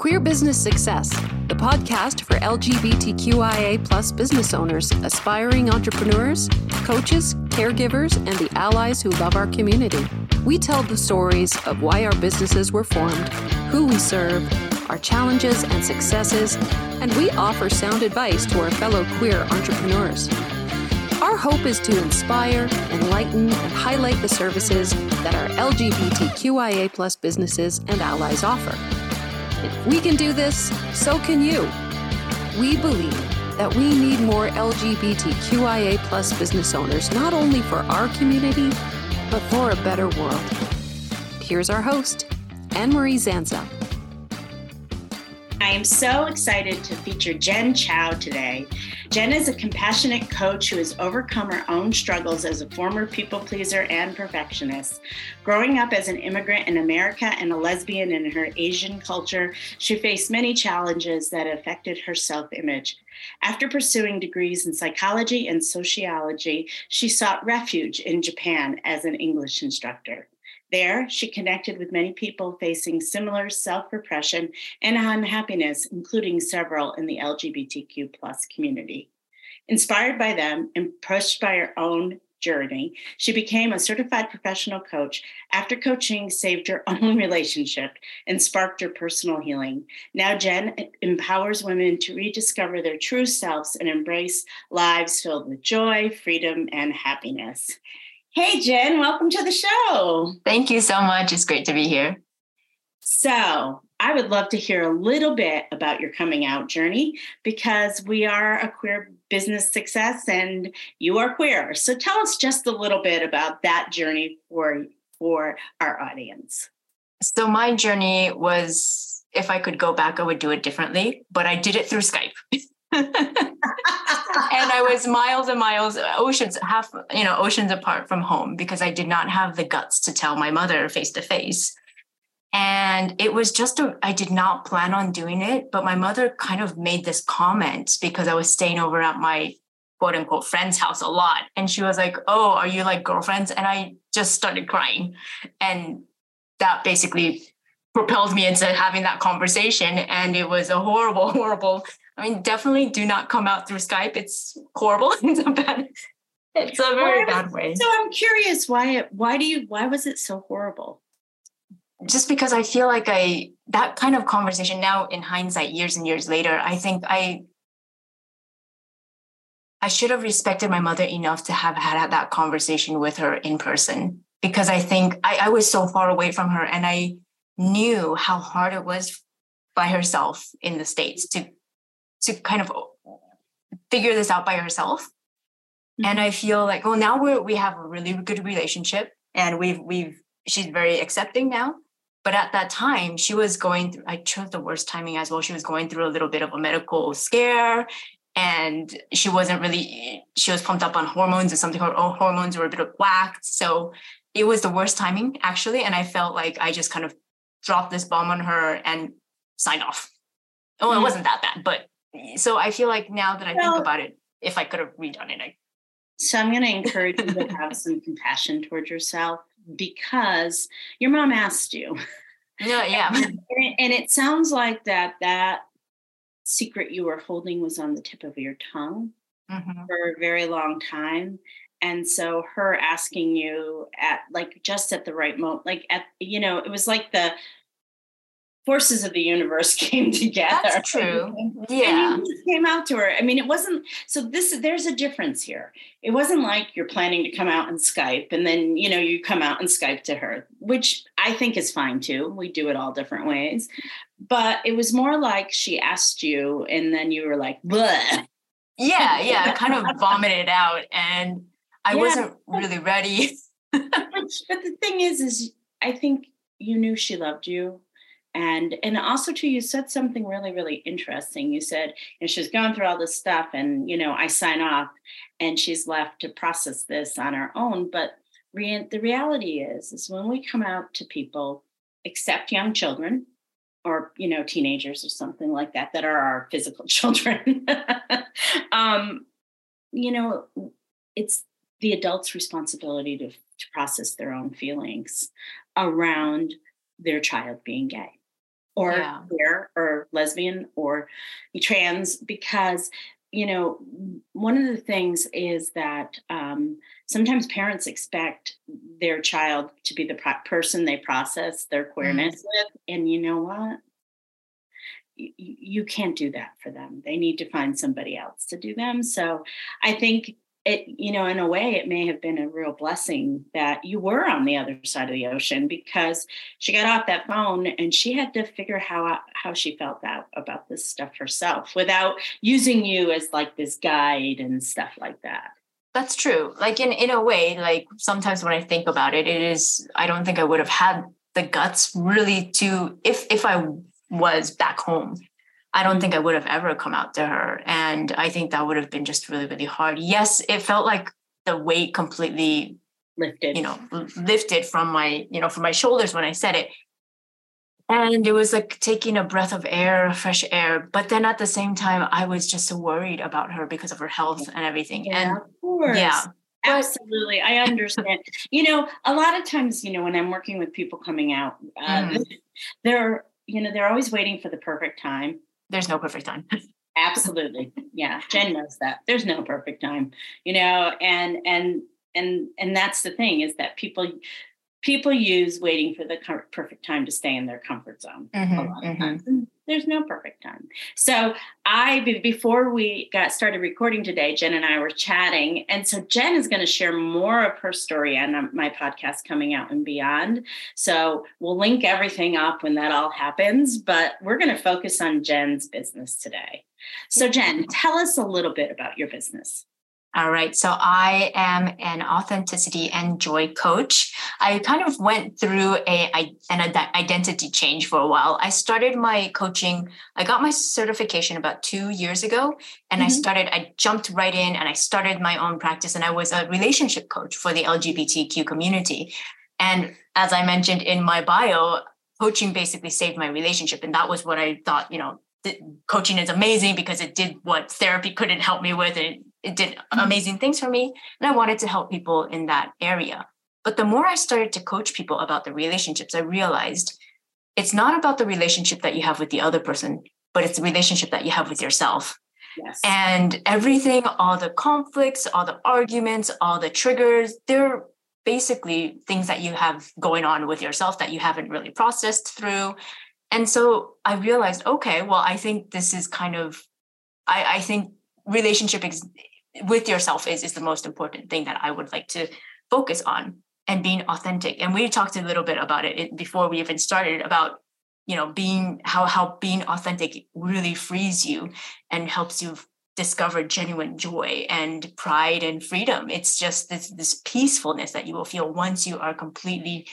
Queer Business Success, the podcast for LGBTQIA plus business owners, aspiring entrepreneurs, coaches, caregivers, and the allies who love our community. We tell the stories of why our businesses were formed, who we serve, our challenges and successes, and we offer sound advice to our fellow queer entrepreneurs. Our hope is to inspire, enlighten, and highlight the services that our LGBTQIA plus businesses and allies offer. If we can do this, so can you. We believe that we need more LGBTQIA plus business owners, not only for our community, but for a better world. Here's our host, Anne Marie Zanzal. I am so excited to feature Jenn Chow today. Jenn is a compassionate coach who has overcome her own struggles as a former people pleaser and perfectionist. Growing up as an immigrant in America and a lesbian in her Asian culture, she faced many challenges that affected her self image. After pursuing degrees in psychology and sociology, she sought refuge in Japan as an English instructor. There, she connected with many people facing similar self repression and unhappiness, including several in the LGBTQ community. Inspired by them and pushed by her own journey, she became a certified professional coach. After coaching saved her own relationship and sparked her personal healing. Now, Jenn empowers women to rediscover their true selves and embrace lives filled with joy, freedom, and happiness. Hey, Jenn, welcome to the show. Thank you so much. It's great to be here. So, I would love to hear a little bit about your coming out journey because we are a queer business success and you are queer. So, tell us just a little bit about that journey for, for our audience. So, my journey was if I could go back, I would do it differently, but I did it through Skype. and I was miles and miles, oceans, half, you know, oceans apart from home because I did not have the guts to tell my mother face to face. And it was just a, I did not plan on doing it, but my mother kind of made this comment because I was staying over at my quote unquote friend's house a lot. And she was like, Oh, are you like girlfriends? And I just started crying. And that basically propelled me into having that conversation. And it was a horrible, horrible I mean, definitely do not come out through Skype. It's horrible. it's a bad. It's a very bad way. So I'm curious why. it, Why do you? Why was it so horrible? Just because I feel like I that kind of conversation now in hindsight, years and years later, I think I I should have respected my mother enough to have had that conversation with her in person because I think I, I was so far away from her and I knew how hard it was by herself in the States to to kind of figure this out by herself. Mm-hmm. And I feel like, well, now we we have a really good relationship, and we've we've she's very accepting now. But at that time, she was going through. I chose the worst timing as well. She was going through a little bit of a medical scare, and she wasn't really. She was pumped up on hormones, and something her hormones were a bit of whacked. So it was the worst timing actually, and I felt like I just kind of dropped this bomb on her and signed off. Oh, mm-hmm. it wasn't that bad, but so I feel like now that I well, think about it, if I could have redone it, I. So I'm going to encourage you to have some compassion towards yourself because your mom asked you. Yeah, yeah. and, and it sounds like that that secret you were holding was on the tip of your tongue mm-hmm. for a very long time and so her asking you at like just at the right moment like at you know it was like the forces of the universe came together. That's true. Yeah. And came out to her. I mean, it wasn't so this there's a difference here. It wasn't like you're planning to come out and Skype and then, you know, you come out and Skype to her, which I think is fine too. We do it all different ways. But it was more like she asked you and then you were like, Bleh. Yeah, yeah, kind of vomited out and I yeah. wasn't really ready. but, but the thing is, is I think you knew she loved you and and also too you said something really really interesting. You said know, she's going through all this stuff and you know i sign off and she's left to process this on her own. But re- the reality is is when we come out to people except young children or you know teenagers or something like that that are our physical children um you know it's the adult's responsibility to, to process their own feelings around their child being gay or yeah. queer or lesbian or trans because you know one of the things is that um, sometimes parents expect their child to be the pro- person they process their queerness mm. with and you know what you, you can't do that for them they need to find somebody else to do them so i think it you know in a way it may have been a real blessing that you were on the other side of the ocean because she got off that phone and she had to figure how how she felt out about this stuff herself without using you as like this guide and stuff like that. That's true. Like in in a way like sometimes when i think about it it is i don't think i would have had the guts really to if if i was back home I don't think I would have ever come out to her. And I think that would have been just really, really hard. Yes, it felt like the weight completely lifted, you know, lifted from my, you know, from my shoulders when I said it. And it was like taking a breath of air, fresh air. But then at the same time, I was just so worried about her because of her health and everything. Yeah, and of course. yeah. Absolutely. I understand. you know, a lot of times, you know, when I'm working with people coming out, uh, mm. they're, you know, they're always waiting for the perfect time there's no perfect time. Absolutely. Yeah. Jenn knows that. There's no perfect time, you know, and and and and that's the thing is that people people use waiting for the perfect time to stay in their comfort zone mm-hmm, a lot of mm-hmm. times. There's no perfect time. So I before we got started recording today, Jenn and I were chatting, and so Jenn is going to share more of her story on um, my podcast coming out and beyond. So we'll link everything up when that all happens, but we're going to focus on Jenn's business today. So Jenn, tell us a little bit about your business. All right. So I am an authenticity and joy coach. I kind of went through a an identity change for a while. I started my coaching. I got my certification about two years ago, and mm-hmm. I started. I jumped right in, and I started my own practice. And I was a relationship coach for the LGBTQ community. And as I mentioned in my bio, coaching basically saved my relationship, and that was what I thought. You know, coaching is amazing because it did what therapy couldn't help me with and it did mm-hmm. amazing things for me and i wanted to help people in that area but the more i started to coach people about the relationships i realized it's not about the relationship that you have with the other person but it's the relationship that you have with yourself yes. and everything all the conflicts all the arguments all the triggers they're basically things that you have going on with yourself that you haven't really processed through and so I realized, okay, well, I think this is kind of, I, I think relationship ex- with yourself is, is the most important thing that I would like to focus on and being authentic. And we talked a little bit about it before we even started about, you know, being how, how being authentic really frees you and helps you discover genuine joy and pride and freedom. It's just this, this peacefulness that you will feel once you are completely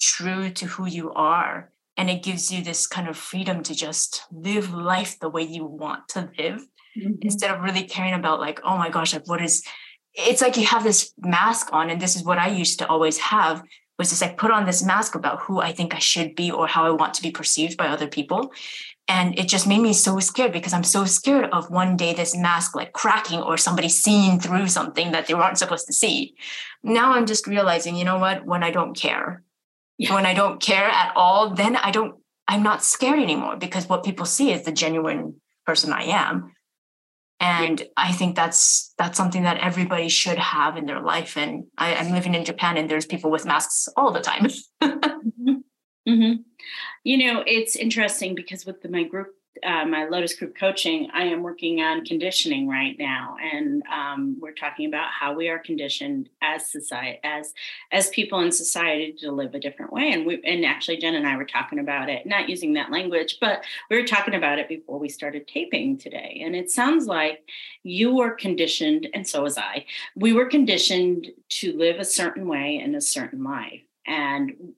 true to who you are and it gives you this kind of freedom to just live life the way you want to live mm-hmm. instead of really caring about like oh my gosh like what is it's like you have this mask on and this is what i used to always have was just like put on this mask about who i think i should be or how i want to be perceived by other people and it just made me so scared because i'm so scared of one day this mask like cracking or somebody seeing through something that they weren't supposed to see now i'm just realizing you know what when i don't care yeah. when I don't care at all, then I don't, I'm not scared anymore because what people see is the genuine person I am. And. I think that's that's something that everybody should have in their life. And I, am living in Japan, and there's people with masks all the time. mm-hmm. Mm-hmm. You know, it's interesting because with the, my group uh, my Lotus Group coaching, I am working on conditioning right now, and um, we're talking about how we are conditioned as society, as as people in society to live a different way. And we, and actually, Jenn and I were talking about it, not using that language, but we were talking about it before we started taping today. And it sounds like you were conditioned, and so was I. We were conditioned to live a certain way in a certain life, and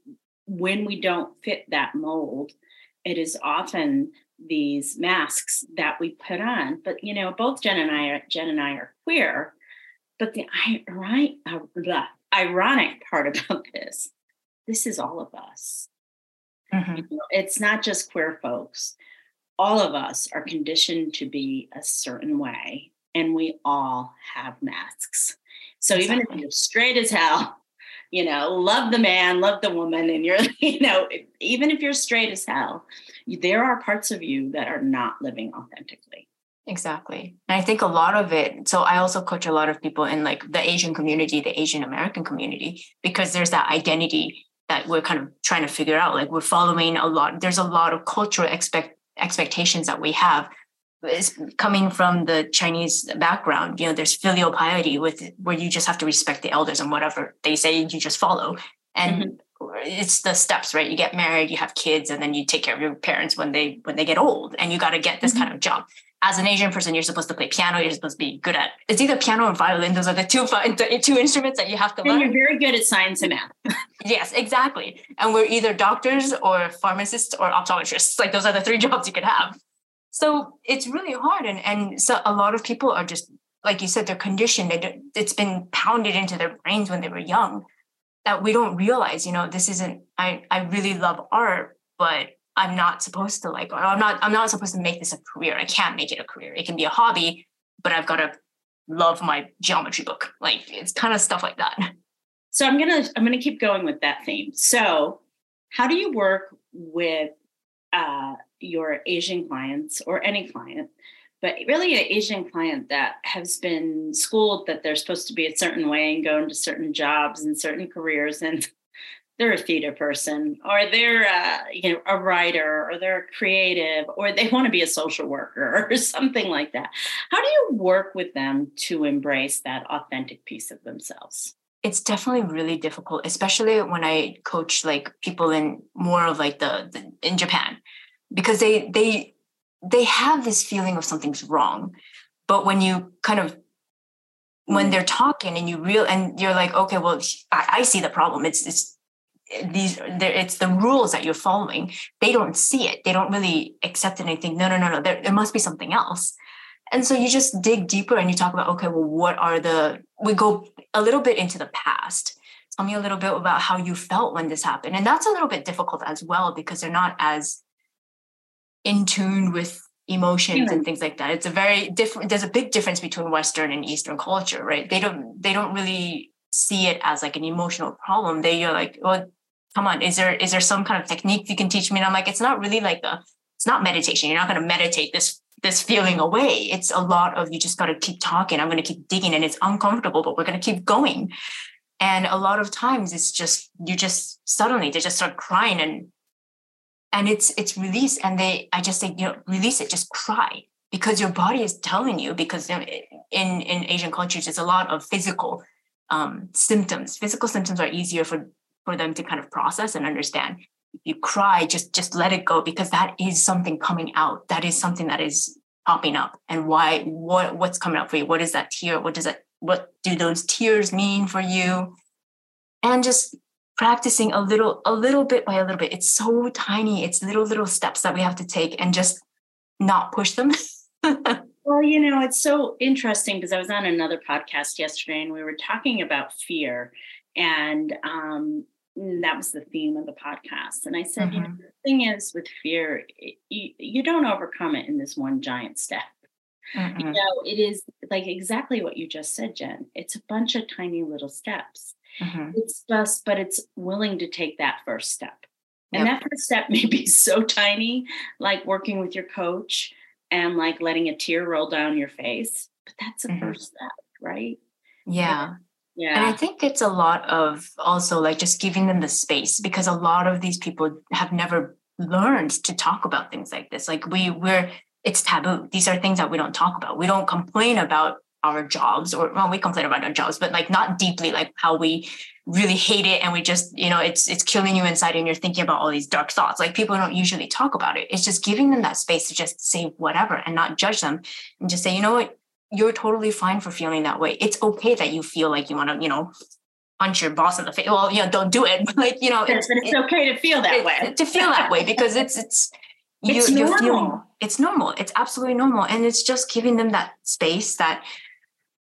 when we don't fit that mold, it is often these masks that we put on. But you know, both Jenn and I are Jenn and I are queer. But the right, uh, the ironic part about this, this is all of us. Mm-hmm. You know, it's not just queer folks. All of us are conditioned to be a certain way, and we all have masks. So exactly. even if you're straight as hell, you know, love the man, love the woman, and you're, you know, even if you're straight as hell, there are parts of you that are not living authentically. Exactly. And I think a lot of it, so I also coach a lot of people in like the Asian community, the Asian American community, because there's that identity that we're kind of trying to figure out. Like we're following a lot, there's a lot of cultural expect expectations that we have is coming from the Chinese background. You know, there's filial piety with where you just have to respect the elders and whatever they say, you just follow. And mm-hmm. it's the steps, right? You get married, you have kids, and then you take care of your parents when they when they get old, and you got to get this mm-hmm. kind of job. As an Asian person, you're supposed to play piano. You're supposed to be good at. It's either piano or violin. Those are the two two instruments that you have to and learn. You're very good at science and math. yes, exactly. And we're either doctors or pharmacists or optometrists. Like those are the three jobs you could have. So it's really hard. And, and so a lot of people are just, like you said, they're conditioned. It's been pounded into their brains when they were young that we don't realize, you know, this isn't, I, I really love art, but I'm not supposed to like, I'm not, I'm not supposed to make this a career. I can't make it a career. It can be a hobby, but I've got to love my geometry book. Like it's kind of stuff like that. So I'm going to, I'm going to keep going with that theme. So how do you work with uh, your Asian clients or any client, but really an Asian client that has been schooled that they're supposed to be a certain way and go into certain jobs and certain careers and they're a theater person or they're a, you know a writer or they're creative or they want to be a social worker or something like that. How do you work with them to embrace that authentic piece of themselves it's definitely really difficult especially when i coach like people in more of like the, the in japan. Because they they they have this feeling of something's wrong but when you kind of when mm. they're talking and you real and you're like okay well I, I see the problem. It's it's these it's the rules that you're following. They don't see it. They don't really accept it and think no no no no. There, there must be something else and so you just dig deeper and you talk about okay well what are the we go a little bit into the past tell me a little bit about how you felt when this happened and that's a little bit difficult as well because they're not as in tune with emotions mm-hmm. and things like that. It's a very different. There's a big difference between Western and Eastern culture, right? They don't they don't really see it as like an emotional problem. They are like, well, come on, is there is there some kind of technique you can teach me? And I'm like, it's not really like a, it's not meditation. You're not going to meditate this this feeling away. It's a lot of you just got to keep talking. I'm going to keep digging, and it's uncomfortable, but we're going to keep going. And a lot of times, it's just you just suddenly they just start crying and and it's it's release and they i just say you know release it just cry because your body is telling you because in in asian cultures there's a lot of physical um, symptoms physical symptoms are easier for for them to kind of process and understand you cry just just let it go because that is something coming out. That is something that is popping up. And why what what's coming up for you? What is that tear? What does that what do those tears mean for you? And just practicing a little a little bit by a little bit. It's so tiny. It's little little steps that we have to take and just not push them. Well you know it's so interesting because i was on another podcast yesterday and we were talking about fear. And um, that was the theme of the podcast and i said mm-hmm. you know mm-hmm. the thing is with fear you, you don't overcome it in this one giant step mm you know it is like exactly what you just said jenn it's a bunch of tiny little steps Mm-hmm. It's just, but it's willing to take that first step. And yep. that first step may be so tiny, like working with your coach and like letting a tear roll down your face. But that's the mm-hmm. first step, right? Yeah. Yeah. And I think it's a lot of also like just giving them the space because a lot of these people have never learned to talk about things like this. Like we we're it's taboo. These are things that we don't talk about. We don't complain about our jobs or well we complain about our jobs but like not deeply like how we really hate it and we just you know it's it's killing you inside and you're thinking about all these dark thoughts like people don't usually talk about it it's just giving them that space to just say whatever and not judge them and just say you know what you're totally fine for feeling that way. It's okay that you feel like you want to you know punch your boss in the face. Well you know don't do it but like you know it's, it's, okay to feel that it, way. to feel that way because it's it's you, it's you're feeling it's normal. It's absolutely normal. And it's just giving them that space that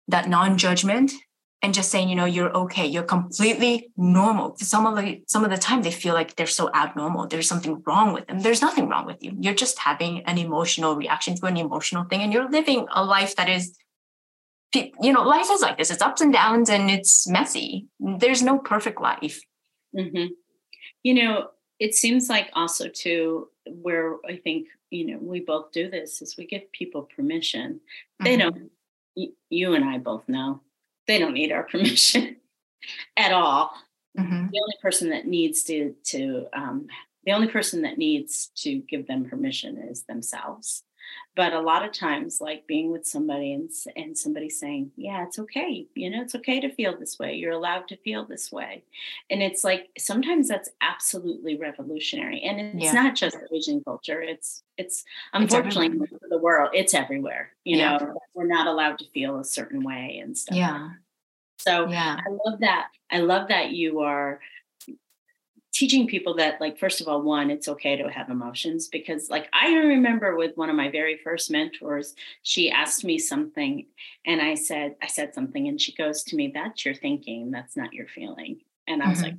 that non-judgment and just saying, you know, you're okay, you're completely normal. Some of the some of the time they feel like they're so abnormal. There's something wrong with them. There's nothing wrong with you. You're just having an emotional reaction to an emotional thing, and you're living a life that is you know, life is like this. It's ups and downs and it's messy. There's no perfect life. Mm-hmm. You know, it seems like also too where I think you know we both do this is we give people permission. They mm-hmm. don't. You and I both know they don't need our permission at all. Mm-hmm. The only person that needs to to um, the only person that needs to give them permission is themselves but a lot of times like being with somebody and, and somebody saying yeah it's okay you know it's okay to feel this way you're allowed to feel this way. And it's like sometimes that's absolutely revolutionary and it's yeah. not just asian culture it's it's unfortunately it's the world it's everywhere you yeah. know we're not allowed to feel a certain way and stuff yeah. so yeah. I love that i love that you are teaching people that like first of all one it's okay to have emotions because like i remember with one of my very first mentors she asked me something and i said i said something and she goes to me that's your thinking that's not your feeling. And i was mm-hmm. like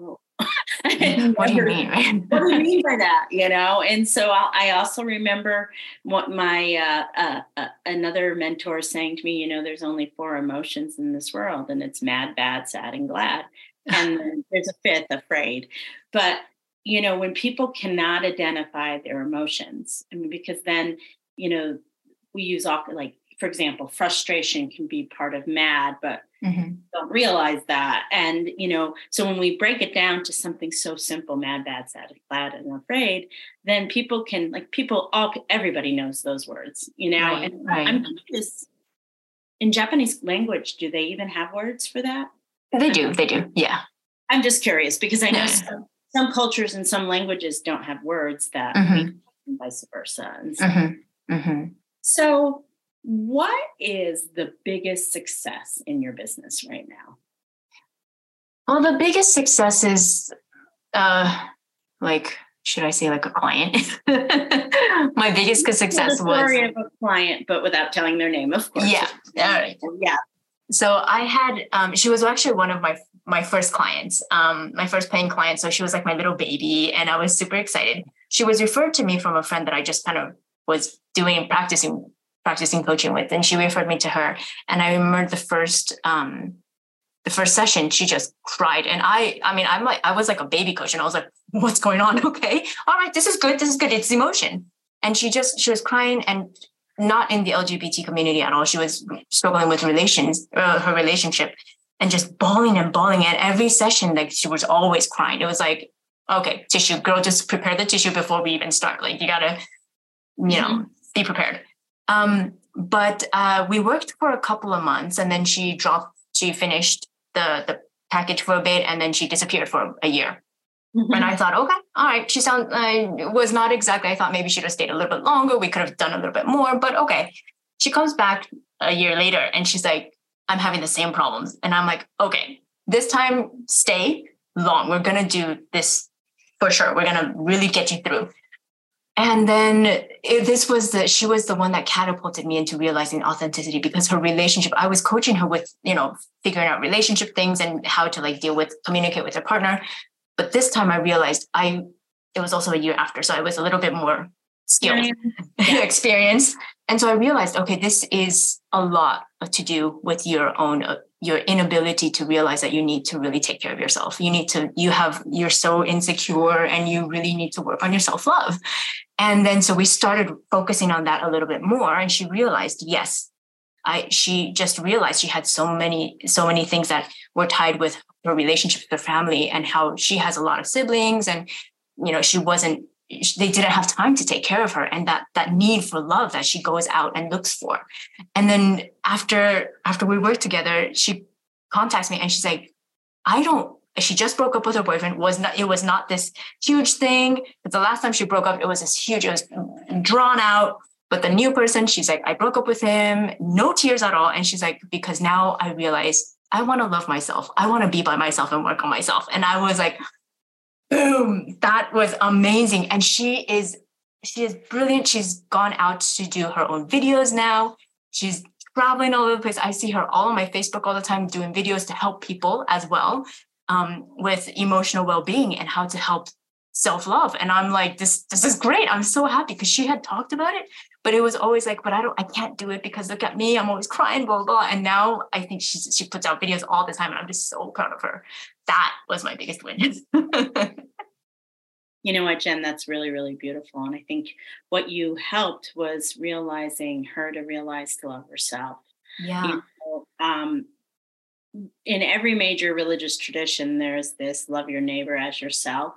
oh. What do you mean what do you mean by that? You know? And so i also remember what my uh, uh, uh, another mentor saying to me you know there's only four emotions in this world and it's mad bad sad and glad and there's a fifth afraid but you know when people cannot identify their emotions i mean because then you know we use often like for example frustration can be part of mad but mm-hmm. don't realize that and you know so when we break it down to something so simple mad bad sad glad and afraid then people can like people all everybody knows those words you know right, and right. i'm curious in japanese language do they even have words for that they do. They do. Yeah. I'm just curious because I know yeah. some, some, cultures and some languages don't have words that mm-hmm. and vice versa. So, mm-hmm. Mm-hmm. so, what is the biggest success in your business right now? Well, the biggest success is, uh, like, should I say, like a client? My biggest success the story was of a client, but without telling their name, of course. Yeah. All right. Yeah so I had um, she was actually one of my my first clients, um, my first paying client. So she was like my little baby, and I was super excited. She was referred to me from a friend that I just kind of was doing practicing practicing coaching with, and she referred me to her. And I remember the first um, the first session, she just cried, and I I mean I'm like I was like a baby coach, and I was like, what's going on? Okay, all right, this is good, this is good. It's emotion, and she just she was crying and not in the LGBT community at all. She was struggling with relations, uh, her relationship, and just bawling and bawling. At every session, like she was always crying. It was like, okay, tissue, girl, just prepare the tissue before we even start. Like you gotta, you know, be prepared. Um, but uh, we worked for a couple of months, and then she dropped. She finished the the package for a bit, and then she disappeared for a year. Mm-hmm. And I thought, okay, all right. She sound I was not exactly. I thought maybe she'd have stayed a little bit longer. We could have done a little bit more, but okay. She comes back a year later and she's like, I'm having the same problems. And I'm like, okay, this time stay long. We're gonna do this for sure. We're gonna really get you through. And then it, this was the she was the one that catapulted me into realizing authenticity because her relationship. I was coaching her with you know figuring out relationship things and how to like deal with communicate with her partner. But this time I realized I it was also a year after, so I was a little bit more skilled, yeah. experience. And so I realized, okay, this is a lot to do with your own uh, your inability to realize that you need to really take care of yourself. You need to you have you're so insecure and you really need to work on your self-love. And then so we started focusing on that a little bit more and she realized, yes, I she just realized she had so many so many things that were tied with her relationship with her family and how she has a lot of siblings and you know she wasn't they didn't have time to take care of her and that that need for love that she goes out and looks for. And then after after we worked together she contacts me and she's like i don't she just broke up with her boyfriend was not it was not this huge thing. But the last time she broke up it was this huge it was drawn out but the new person she's like i broke up with him no tears at all and she's like because now i realize I want to love myself. I want to be by myself and work on myself. And I was like, boom, that was amazing. And she is, she is brilliant. She's gone out to do her own videos now. She's traveling all over the place. I see her all on my Facebook all the time doing videos to help people as well um, with emotional well-being and how to help self-love. And i'm like this this is great. I'm so happy because she had talked about it but it was always like but i don't i can't do it because look at me i'm always crying blah blah, blah. and now i think she's she puts out videos all the time and i'm just so proud of her. That was my biggest win. You know what jenn? That's really really beautiful. And i think what you helped was realizing her to realize to love herself. Yeah. you know, um, in every major religious tradition there's this love your neighbor as yourself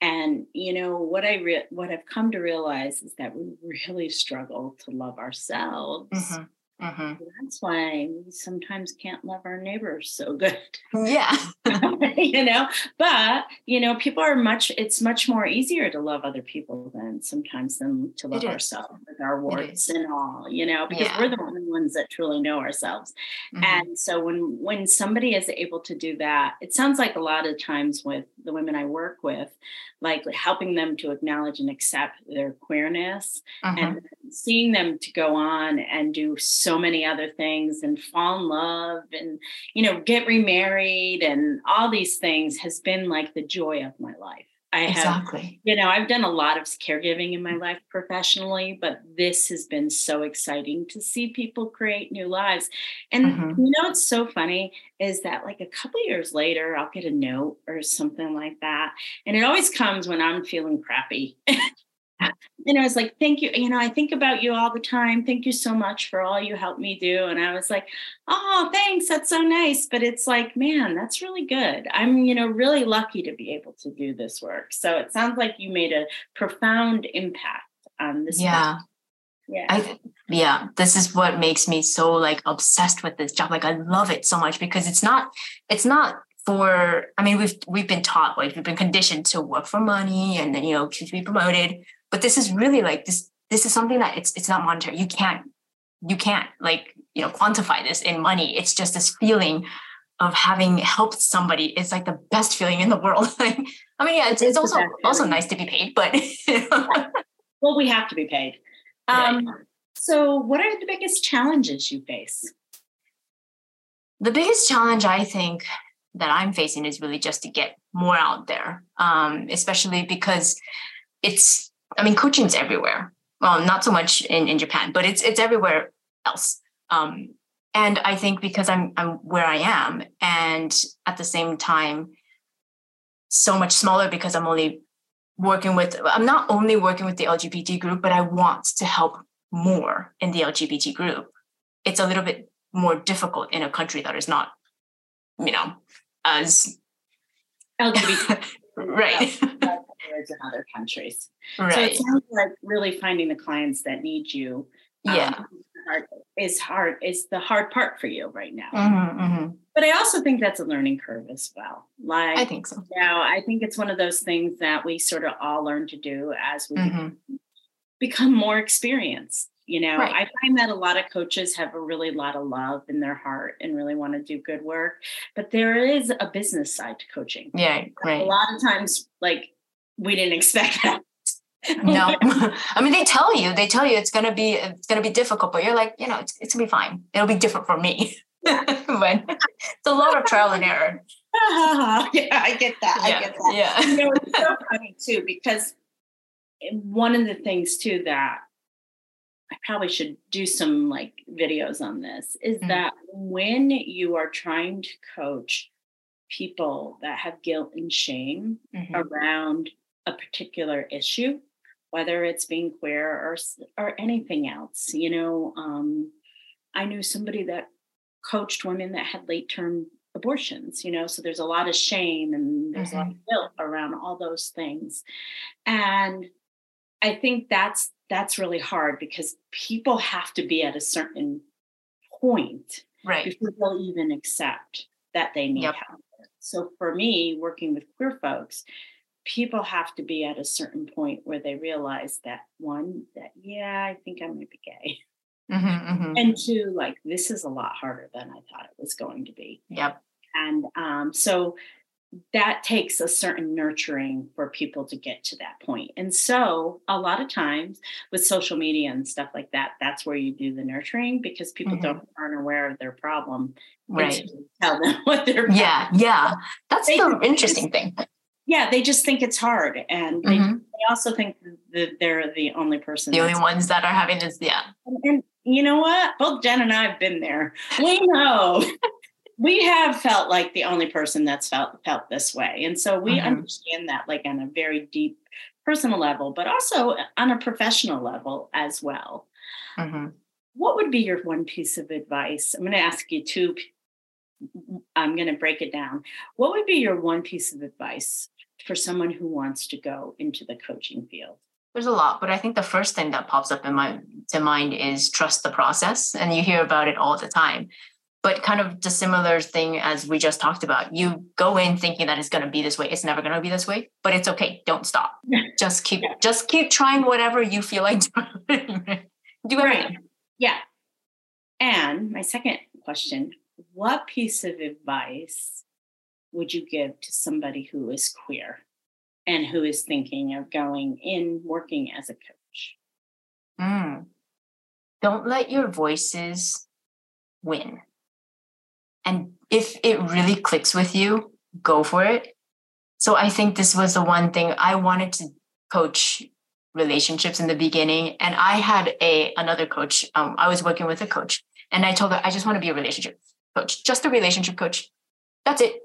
and you know what i re- what i've come to realize is that we really struggle to love ourselves mm-hmm. Mm-hmm. That's why we sometimes can't love our neighbors so good. Yeah. you know, but, you know, people are much, it's much more easier to love other people than sometimes than to love ourselves with our warts and all, you know, because yeah. we're the only ones that truly know ourselves. Mm-hmm. And so when, when somebody is able to do that, it sounds like a lot of times with the women I work with, like helping them to acknowledge and accept their queerness and mm-hmm. seeing them to go on and do so many other things and fall in love and you know get remarried and all these things has been like the joy of my life I exactly. have, you know, I've done a lot of caregiving in my life professionally, but this has been so exciting to see people create new lives. And mm-hmm. you know, it's so funny is that like a couple years later, I'll get a note or something like that. And it always comes when I'm feeling crappy. and I was like, thank you. You know, I think about you all the time. Thank you so much for all you helped me do. And I was like, oh, thanks. That's so nice. But it's like, man, that's really good. I'm, you know, really lucky to be able to do this work. So it sounds like you made a profound impact on this. Yeah. Yeah. I, yeah, this is what makes me so like obsessed with this job. Like I love it so much because it's not, it's not for i mean we've we've been taught like we've been conditioned to work for money and then you know to be promoted but this is really like this this is something that it's it's not monetary. You can't you can't like you know quantify this in money. It's just this feeling of having helped somebody. It's like the best feeling in the world. I mean yeah it's, it's also also nice to be paid but well we have to be paid. Um, right. so what are the biggest challenges you face? The biggest challenge i think that i'm facing is really just to get more out there um, especially because it's I mean, coaching's everywhere. Well, not so much in, in Japan, but it's it's everywhere else. Um, and I think because I'm I'm where I am, and at the same time, so much smaller because I'm only working with. I'm not only working with the LGBT group, but I want to help more in the LGBT group. It's a little bit more difficult in a country that is not, you know, as LGBT. right in other countries. Right. So it sounds like really finding the clients that need you. Um, yeah. is hard. Is the hard part for you right now. Mm-hmm, mm-hmm. But I also think that's a learning curve as well. Like I think so. Yeah, I think it's one of those things that we sort of all learn to do as we mm-hmm. become more experienced you know right. i find that a lot of coaches have a really lot of love in their heart and really want to do good work but there is a business side to coaching yeah right a lot of times like we didn't expect that. no, I mean they tell you they tell you it's gonna be it's gonna be difficult, but you're like you know it's it's gonna be fine. It'll be different for me. when it's a lot of trial and error. yeah, I get that. Yeah, I get that. Yeah, you know it's so funny too because one of the things too that I probably should do some like videos on this is mm-hmm. that when you are trying to coach people that have guilt and shame mm-hmm. around a particular issue, whether it's being queer or or anything else. You know, um, I knew somebody that coached women that had late term abortions. You know, so there's a lot of shame and there's mm-hmm. a lot of mm-hmm. guilt around all those things, and I think that's that's really hard because people have to be at a certain point right. before they'll even accept that they need yep. help. So for me, working with queer folks, people have to be at a certain point where they realize that one, that, yeah, I think I might be gay. Mm-hmm, mm-hmm. And two, like, this is a lot harder than I thought it was going to be. Yep. And um, so that takes a certain nurturing for people to get to that point. And so, a lot of times with social media and stuff like that, that's where you do the nurturing because people mm-hmm. don't aren't aware of their problem. Right. Tell them what they're. Yeah, yeah. That's they, the interesting thing yeah, they just think it's hard, and they, mm-hmm. they also think that they're the only person. The only ones that are having this, yeah. And, and you know what? Both Jenn and I have been there. We know. we have felt like the only person that's felt felt this way, and so we mm-hmm. understand that, like on a very deep personal level, but also on a professional level as well. Mm-hmm. What would be your one piece of advice? I'm going to ask you two. I'm going to break it down. What would be your one piece of advice for someone who wants to go into the coaching field? There's a lot, but I think the first thing that pops up in my to mind is trust the process, and you hear about it all the time. But kind of the similar thing as we just talked about. You go in thinking that it's going to be this way. It's never going to be this way, but it's okay. Don't stop. just keep yeah. just keep trying whatever you feel like doing. Do right. Yeah. And my second question what piece of advice would you give to somebody who is queer and who is thinking of going in working as a coach? Mm. Don't let your voices win. And if it really clicks with you, go for it. So I think this was the one thing I wanted to coach relationships in the beginning and i had a another coach um, i was working with a coach and i told her i just want to be a relationship coach just a relationship coach that's it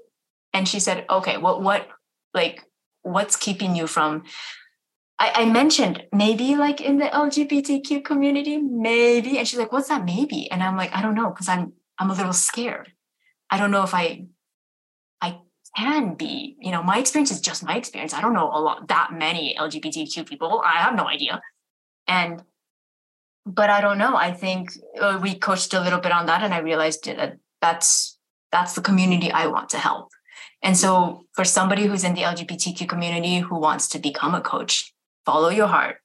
and she said okay what what like what's keeping you from I, I mentioned maybe like in the lgbtq community maybe and she's like what's that maybe and i'm like i don't know because i'm i'm a little scared i don't know if i I can be, you know, my experience is just my experience. I don't know a lot that many LGBTQ people. I have no idea. And but I don't know. I think uh, we coached a little bit on that and I realized that that's that's the community I want to help. And so for somebody who's in the LGBTQ community who wants to become a coach, follow your heart.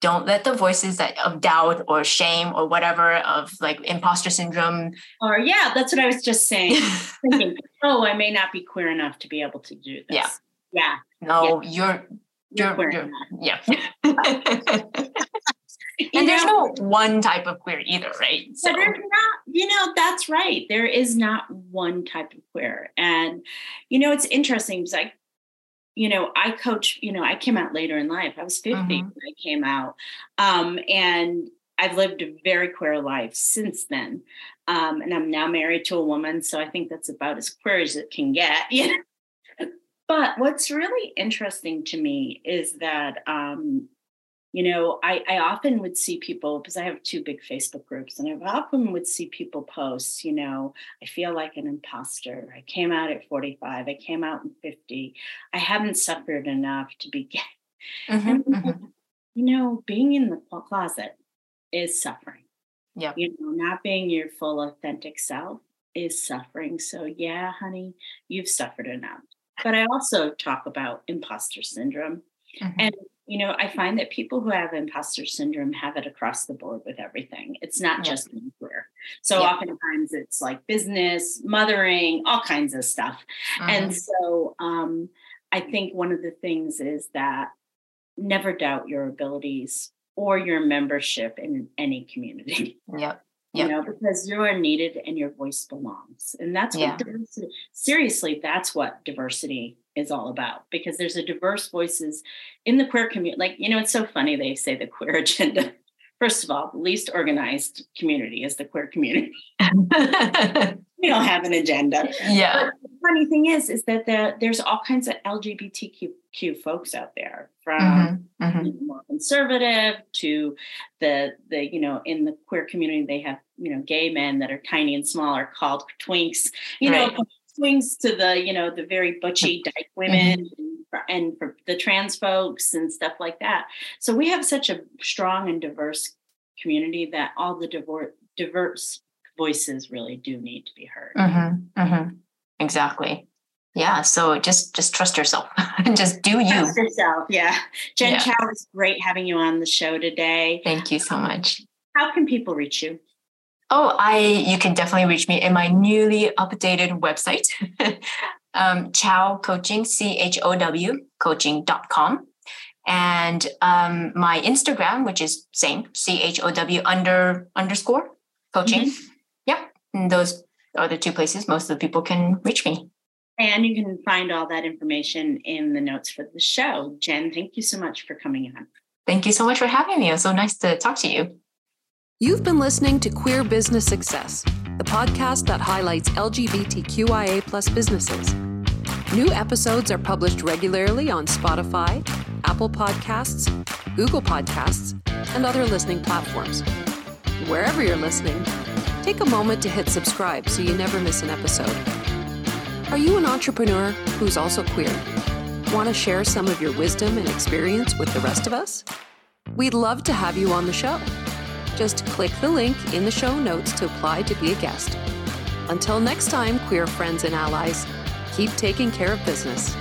Don't let the voices that of doubt or shame or whatever of like imposter syndrome or yeah that's what i was just saying. Thinking oh i may not be queer enough to be able to do this. Yeah. Yeah. No yeah. you're you're, you're, yeah and there's no one type of queer either right so there's not you know that's right there is not one type of queer and you know it's interesting because i you know, I coach, you know, I came out later in life. I was 50 mm-hmm. when I came out. Um, and I've lived a very queer life since then. Um, and I'm now married to a woman. So I think that's about as queer as it can get. You know? But what's really interesting to me is that um, you know, I, I often would see people because I have two big Facebook groups, and I often would see people post, you know, I feel like an imposter. I came out at 45, I came out in 50. I haven't suffered enough to be gay. Mm-hmm, mm-hmm. You know, being in the closet is suffering. Yeah. You know, not being your full authentic self is suffering. So, yeah, honey, you've suffered enough. But I also talk about imposter syndrome. Mm-hmm. And you know, I find that people who have imposter syndrome have it across the board with everything. It's not yeah. just in career. So yeah. oftentimes it's like business, mothering, all kinds of stuff. Mm-hmm. And so um, I think one of the things is that never doubt your abilities or your membership in any community. Yep. Yep. You know, because you are needed and your voice belongs. And that's what yeah. diversity, seriously, that's what diversity is all about because there's a diverse voices in the queer community. Like, you know, it's so funny they say the queer agenda. First of all, the least organized community is the queer community. we don't have an agenda. Yeah. But the funny thing is, is that the, there's all kinds of LGBTQ folks out there, from mm-hmm. Mm-hmm. more conservative to the the you know in the queer community they have you know gay men that are tiny and small are called twinks. You right. know, swings to the you know the very butchy dyke women mm-hmm. and, for, and for the trans folks and stuff like that. So we have such a strong and diverse community that all the diverse diverse voices really do need to be heard. Mm-hmm. Mm-hmm. exactly. Yeah so just just trust yourself. And just do you. Trust yourself yeah. Jenn yeah. chow it's great having you on the show today. Thank you so much. How can people reach you Oh, I you can definitely reach me in my newly updated website, um, Chow Coaching, C H O W coaching.com. And um, my Instagram, which is same, C H O W under underscore coaching. Mm-hmm. Yeah. And those are the two places most of the people can reach me. And you can find all that information in the notes for the show. Jenn, thank you so much for coming on. Thank you so much for having me. It was so nice to talk to you. You've been listening to Queer Business Success, the podcast that highlights LGBTQIA plus businesses. New episodes are published regularly on Spotify, Apple Podcasts, Google Podcasts, and other listening platforms. Wherever you're listening, take a moment to hit subscribe so you never miss an episode. Are you an entrepreneur who's also queer? Want to share some of your wisdom and experience with the rest of us? We'd love to have you on the show. Just click the link in the show notes to apply to be a guest. Until next time, queer friends and allies, keep taking care of business.